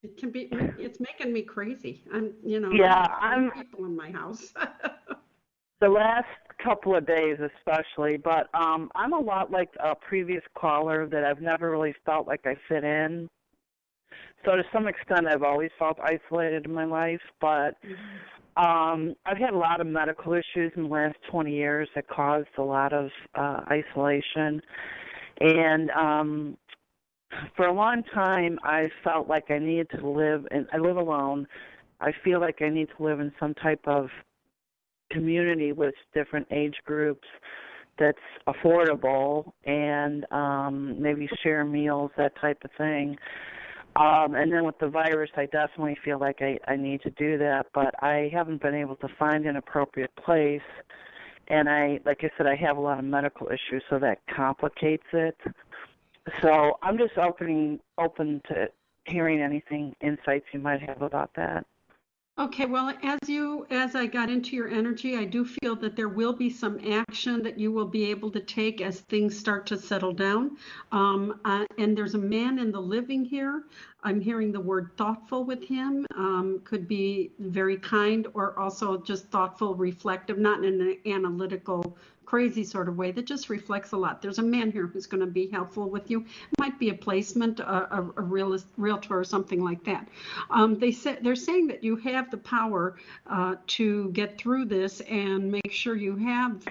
[SPEAKER 4] it can be. It's making me crazy. I'm, you know.
[SPEAKER 9] Yeah, I'm-
[SPEAKER 4] people in my house.
[SPEAKER 9] the last couple of days especially, but um I'm a lot like a previous caller that I've never really felt like I fit in. So to some extent I've always felt isolated in my life, but um I've had a lot of medical issues in the last 20 years that caused a lot of uh isolation. And um for a long time I felt like I needed to live and I live alone. I feel like I need to live in some type of community with different age groups that's affordable and um maybe share meals that type of thing um and then with the virus i definitely feel like i i need to do that but i haven't been able to find an appropriate place. And i like i said i have a lot of medical issues so that complicates it. So i'm just opening open to hearing anything insights you might have about that
[SPEAKER 4] Okay, well, as you as I got into your energy, I do feel that there will be some action that you will be able to take as things start to settle down. Um, uh, and there's a man in the living here. I'm hearing the word thoughtful with him. Um, could be very kind or also just thoughtful, reflective, not in an analytical, crazy sort of way that just reflects a lot. There's a man here who's going to be helpful with you. Might be a placement, a, a, a realist, realtor, or something like that. Um, they say they're saying that you have the power uh, to get through this and make sure you have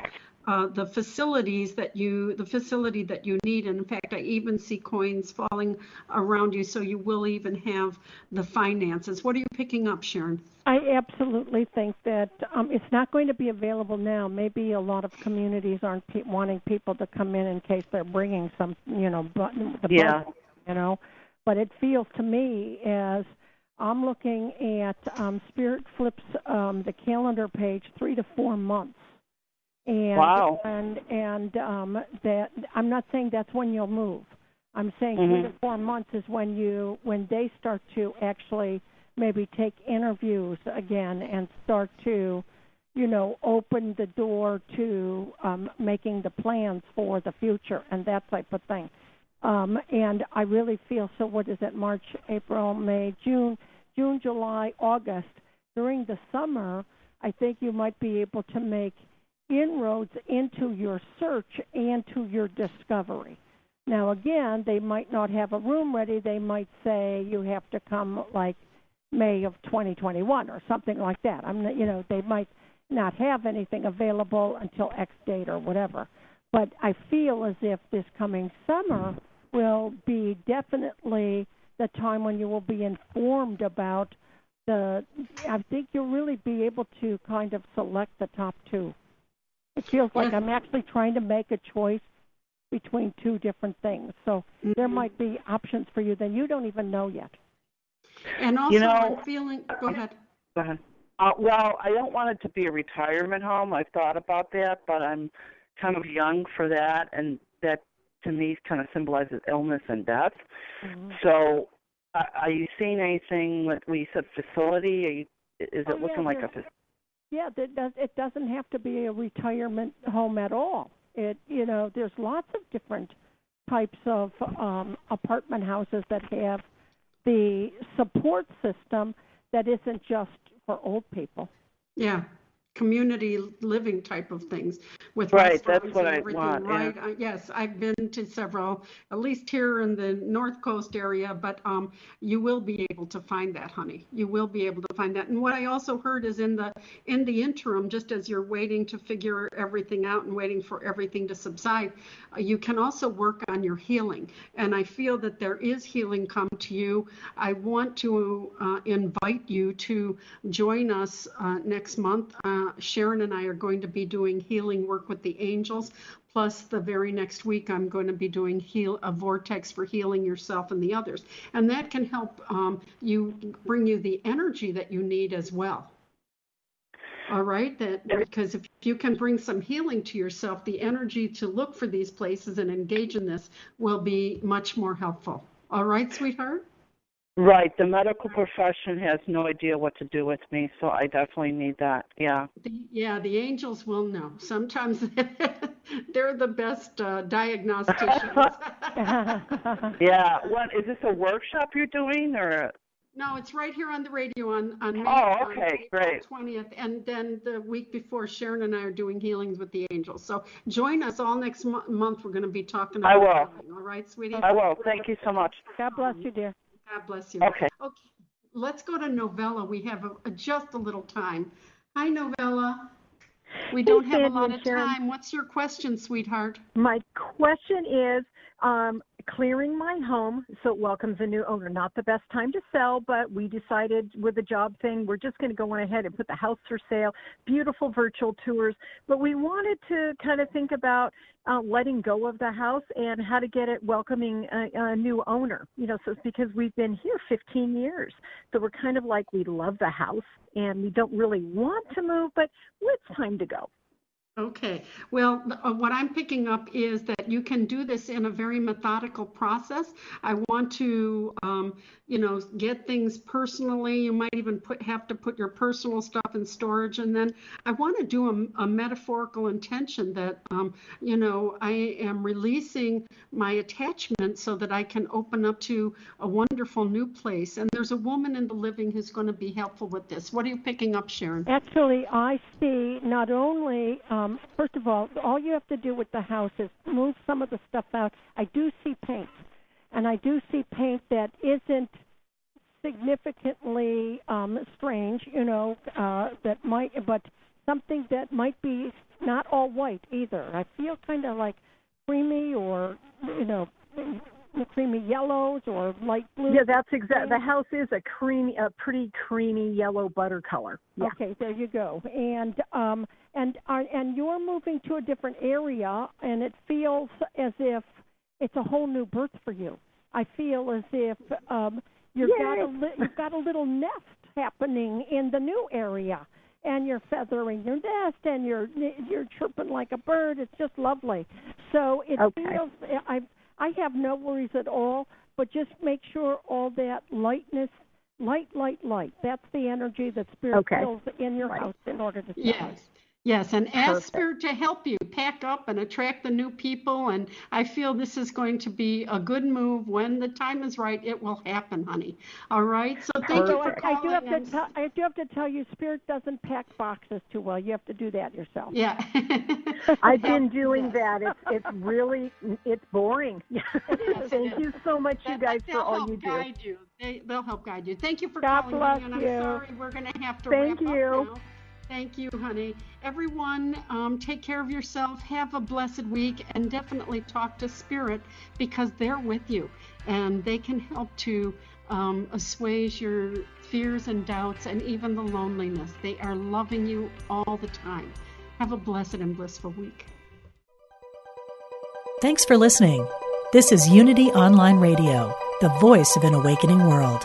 [SPEAKER 4] uh, the facilities that you the facility that you need and in fact i even see coins falling around you so you will even have the finances what are you picking up sharon
[SPEAKER 5] I absolutely think that um, it's not going to be available now. Maybe a lot of communities aren't pe- wanting people to come in in case they're bringing some, you know, but the
[SPEAKER 9] Yeah.
[SPEAKER 5] bug, you know. But it feels to me as I'm looking at um, Spirit flips um, the calendar page three to four months, and
[SPEAKER 9] Wow.
[SPEAKER 5] and and um, that I'm not saying that's when you'll move. I'm saying three to four months is when you when they start to actually maybe take interviews again and start to you know open the door to um making the plans for the future and that type of thing um and i really feel so what is it march april may june june july august during the summer i think you might be able to make inroads into your search and to your discovery now again they might not have a room ready they might say you have to come like May of 2021 or something like that. I'm not, you know, they might not have anything available until X date or whatever. But I feel as if this coming summer will be definitely the time when you will be informed about the. I think you'll really be able to kind of select the top two. It feels like
[SPEAKER 4] Yes.
[SPEAKER 5] I'm actually trying to make a choice between two different things. So there
[SPEAKER 4] Mhm.
[SPEAKER 5] might be options for you that you don't even know yet.
[SPEAKER 4] And also,
[SPEAKER 9] You know-
[SPEAKER 4] I'm feeling. Go ahead.
[SPEAKER 9] Go ahead. Uh, well, I don't want it to be a retirement home. I've thought about that, but I'm kind of young for that, and that to me kind of symbolizes illness and death.
[SPEAKER 5] Mm-hmm.
[SPEAKER 9] So, uh, are you seeing anything? With we said facility. Are you, is
[SPEAKER 5] Oh,
[SPEAKER 9] it looking
[SPEAKER 5] yeah,
[SPEAKER 9] like a?
[SPEAKER 5] Yeah, that does, it doesn't have to be a retirement home at all. It, you know, there's lots of different types of um, apartment houses that have the support system that isn't just for old people.
[SPEAKER 4] Yeah, community living type of things with
[SPEAKER 9] Right,
[SPEAKER 4] restaurants
[SPEAKER 9] that's what
[SPEAKER 4] and
[SPEAKER 9] I
[SPEAKER 4] everything,
[SPEAKER 9] want, yeah.
[SPEAKER 4] right? Uh, yes, I've been to several, at least here in the North Coast area, but um, you will be able to find that, honey. You will be able to find that. And what I also heard is in the in the interim, just as you're waiting to figure everything out and waiting for everything to subside, uh, you can also work on your healing. And I feel that there is healing come to you. I want to uh, invite you to join us uh, next month. Uh, Sharon and I are going to be doing healing work with the angels. Plus, the very next week, I'm going to be doing heal a vortex for healing yourself and the others, and that can help um, you bring you the energy that you need as well. All right, that because if you can bring some healing to yourself, the energy to look for these places and engage in this will be much more helpful. All right, sweetheart.
[SPEAKER 9] Right. The medical profession has no idea what to do with me, so I definitely need that. Yeah.
[SPEAKER 4] The, yeah, the angels will know. Sometimes they're the best uh, diagnosticians.
[SPEAKER 9] Yeah. What is this a workshop you're doing or?
[SPEAKER 4] no, it's right here on the radio on on May
[SPEAKER 9] Oh,
[SPEAKER 4] on
[SPEAKER 9] okay,
[SPEAKER 4] April
[SPEAKER 9] great.
[SPEAKER 4] 20th, and then the week before, Sharon and I are doing healings with the angels. So join us all next mo- month. We're going to be talking
[SPEAKER 9] I will.
[SPEAKER 4] healing. All right, sweetie.
[SPEAKER 9] I will. Thank you so much.
[SPEAKER 5] God bless you, dear.
[SPEAKER 4] God bless you.
[SPEAKER 9] Okay.
[SPEAKER 4] Okay. Let's go to Novella. We have a, a- just a little time. Hi, Novella. We don't have a lot of
[SPEAKER 10] Sharon.
[SPEAKER 4] time. What's your question, sweetheart?
[SPEAKER 10] My question is um, clearing my home so it welcomes a new owner. Not the best time to sell, but we decided with the job thing, we're just going to go on ahead and put the house for sale. Beautiful virtual tours. But we wanted to kind of think about uh, letting go of the house and how to get it welcoming a, a new owner. You know, so it's because we've been here 15 years. So we're kind of like we love the house and we don't really want to move, but it's time to go.
[SPEAKER 4] Okay, well, uh, what I'm picking up is that you can do this in a very methodical process. I want to, um, you know, get things personally. You might even put have to put your personal stuff in storage, and then I want to do a, a metaphorical intention that, um, you know, I am releasing my attachment so that I can open up to a wonderful new place. And there's a woman in the living who's going to be helpful with this. What are you picking up, Sharon?
[SPEAKER 5] Actually, I see not only, um, first of all, all you have to do with the house is move some of the stuff out. I do see paint, and I do see paint that isn't significantly um, strange, you know, uh, that might, but something that might be not all white either. I feel kind of like creamy or, you know, creamy yellows or light blue.
[SPEAKER 10] Yeah, that's exact. The house is a creamy, a pretty creamy yellow butter color. Yeah.
[SPEAKER 5] Okay, there you go. And um and are, and you're moving to a different area, and it feels as if it's a whole new birth for you. I feel as if um you've got a li- you've got a little nest happening in the new area, and you're feathering your nest, and you're you're chirping like a bird. It's just lovely. So it
[SPEAKER 10] Okay.
[SPEAKER 5] feels I I have no worries at all. But just make sure all that lightness light, light, light. That's the energy that spirit
[SPEAKER 10] Okay.
[SPEAKER 5] feels in your
[SPEAKER 10] Right.
[SPEAKER 5] house in order to sell.
[SPEAKER 4] Yes. Yes, and ask
[SPEAKER 10] Perfect.
[SPEAKER 4] Spirit to help you pack up and attract the new people. And I feel this is going to be a good move. When the time is right, it will happen, honey. All right. So thank you for
[SPEAKER 5] I, I
[SPEAKER 4] calling.
[SPEAKER 5] do have to tell I do have to tell you, Spirit doesn't pack boxes too well. You have to do that yourself.
[SPEAKER 4] yeah.
[SPEAKER 10] I've been doing
[SPEAKER 4] Yes.
[SPEAKER 10] that. It's it's really it's boring. Thank you so much, you guys, for all you do.
[SPEAKER 4] you. They, they'll help guide you. Thank you for
[SPEAKER 5] God
[SPEAKER 4] calling
[SPEAKER 5] bless
[SPEAKER 4] and I'm
[SPEAKER 5] you.
[SPEAKER 4] sorry we're going to have to
[SPEAKER 10] Thank you.
[SPEAKER 4] Thank you, honey. Everyone, um, take care of yourself. Have a blessed week, and definitely talk to Spirit because they're with you and they can help to um, assuage your fears and doubts and even the loneliness. They are loving you all the time. Have a blessed and blissful week.
[SPEAKER 1] Thanks for listening. This is Unity Online Radio, the voice of an awakening world.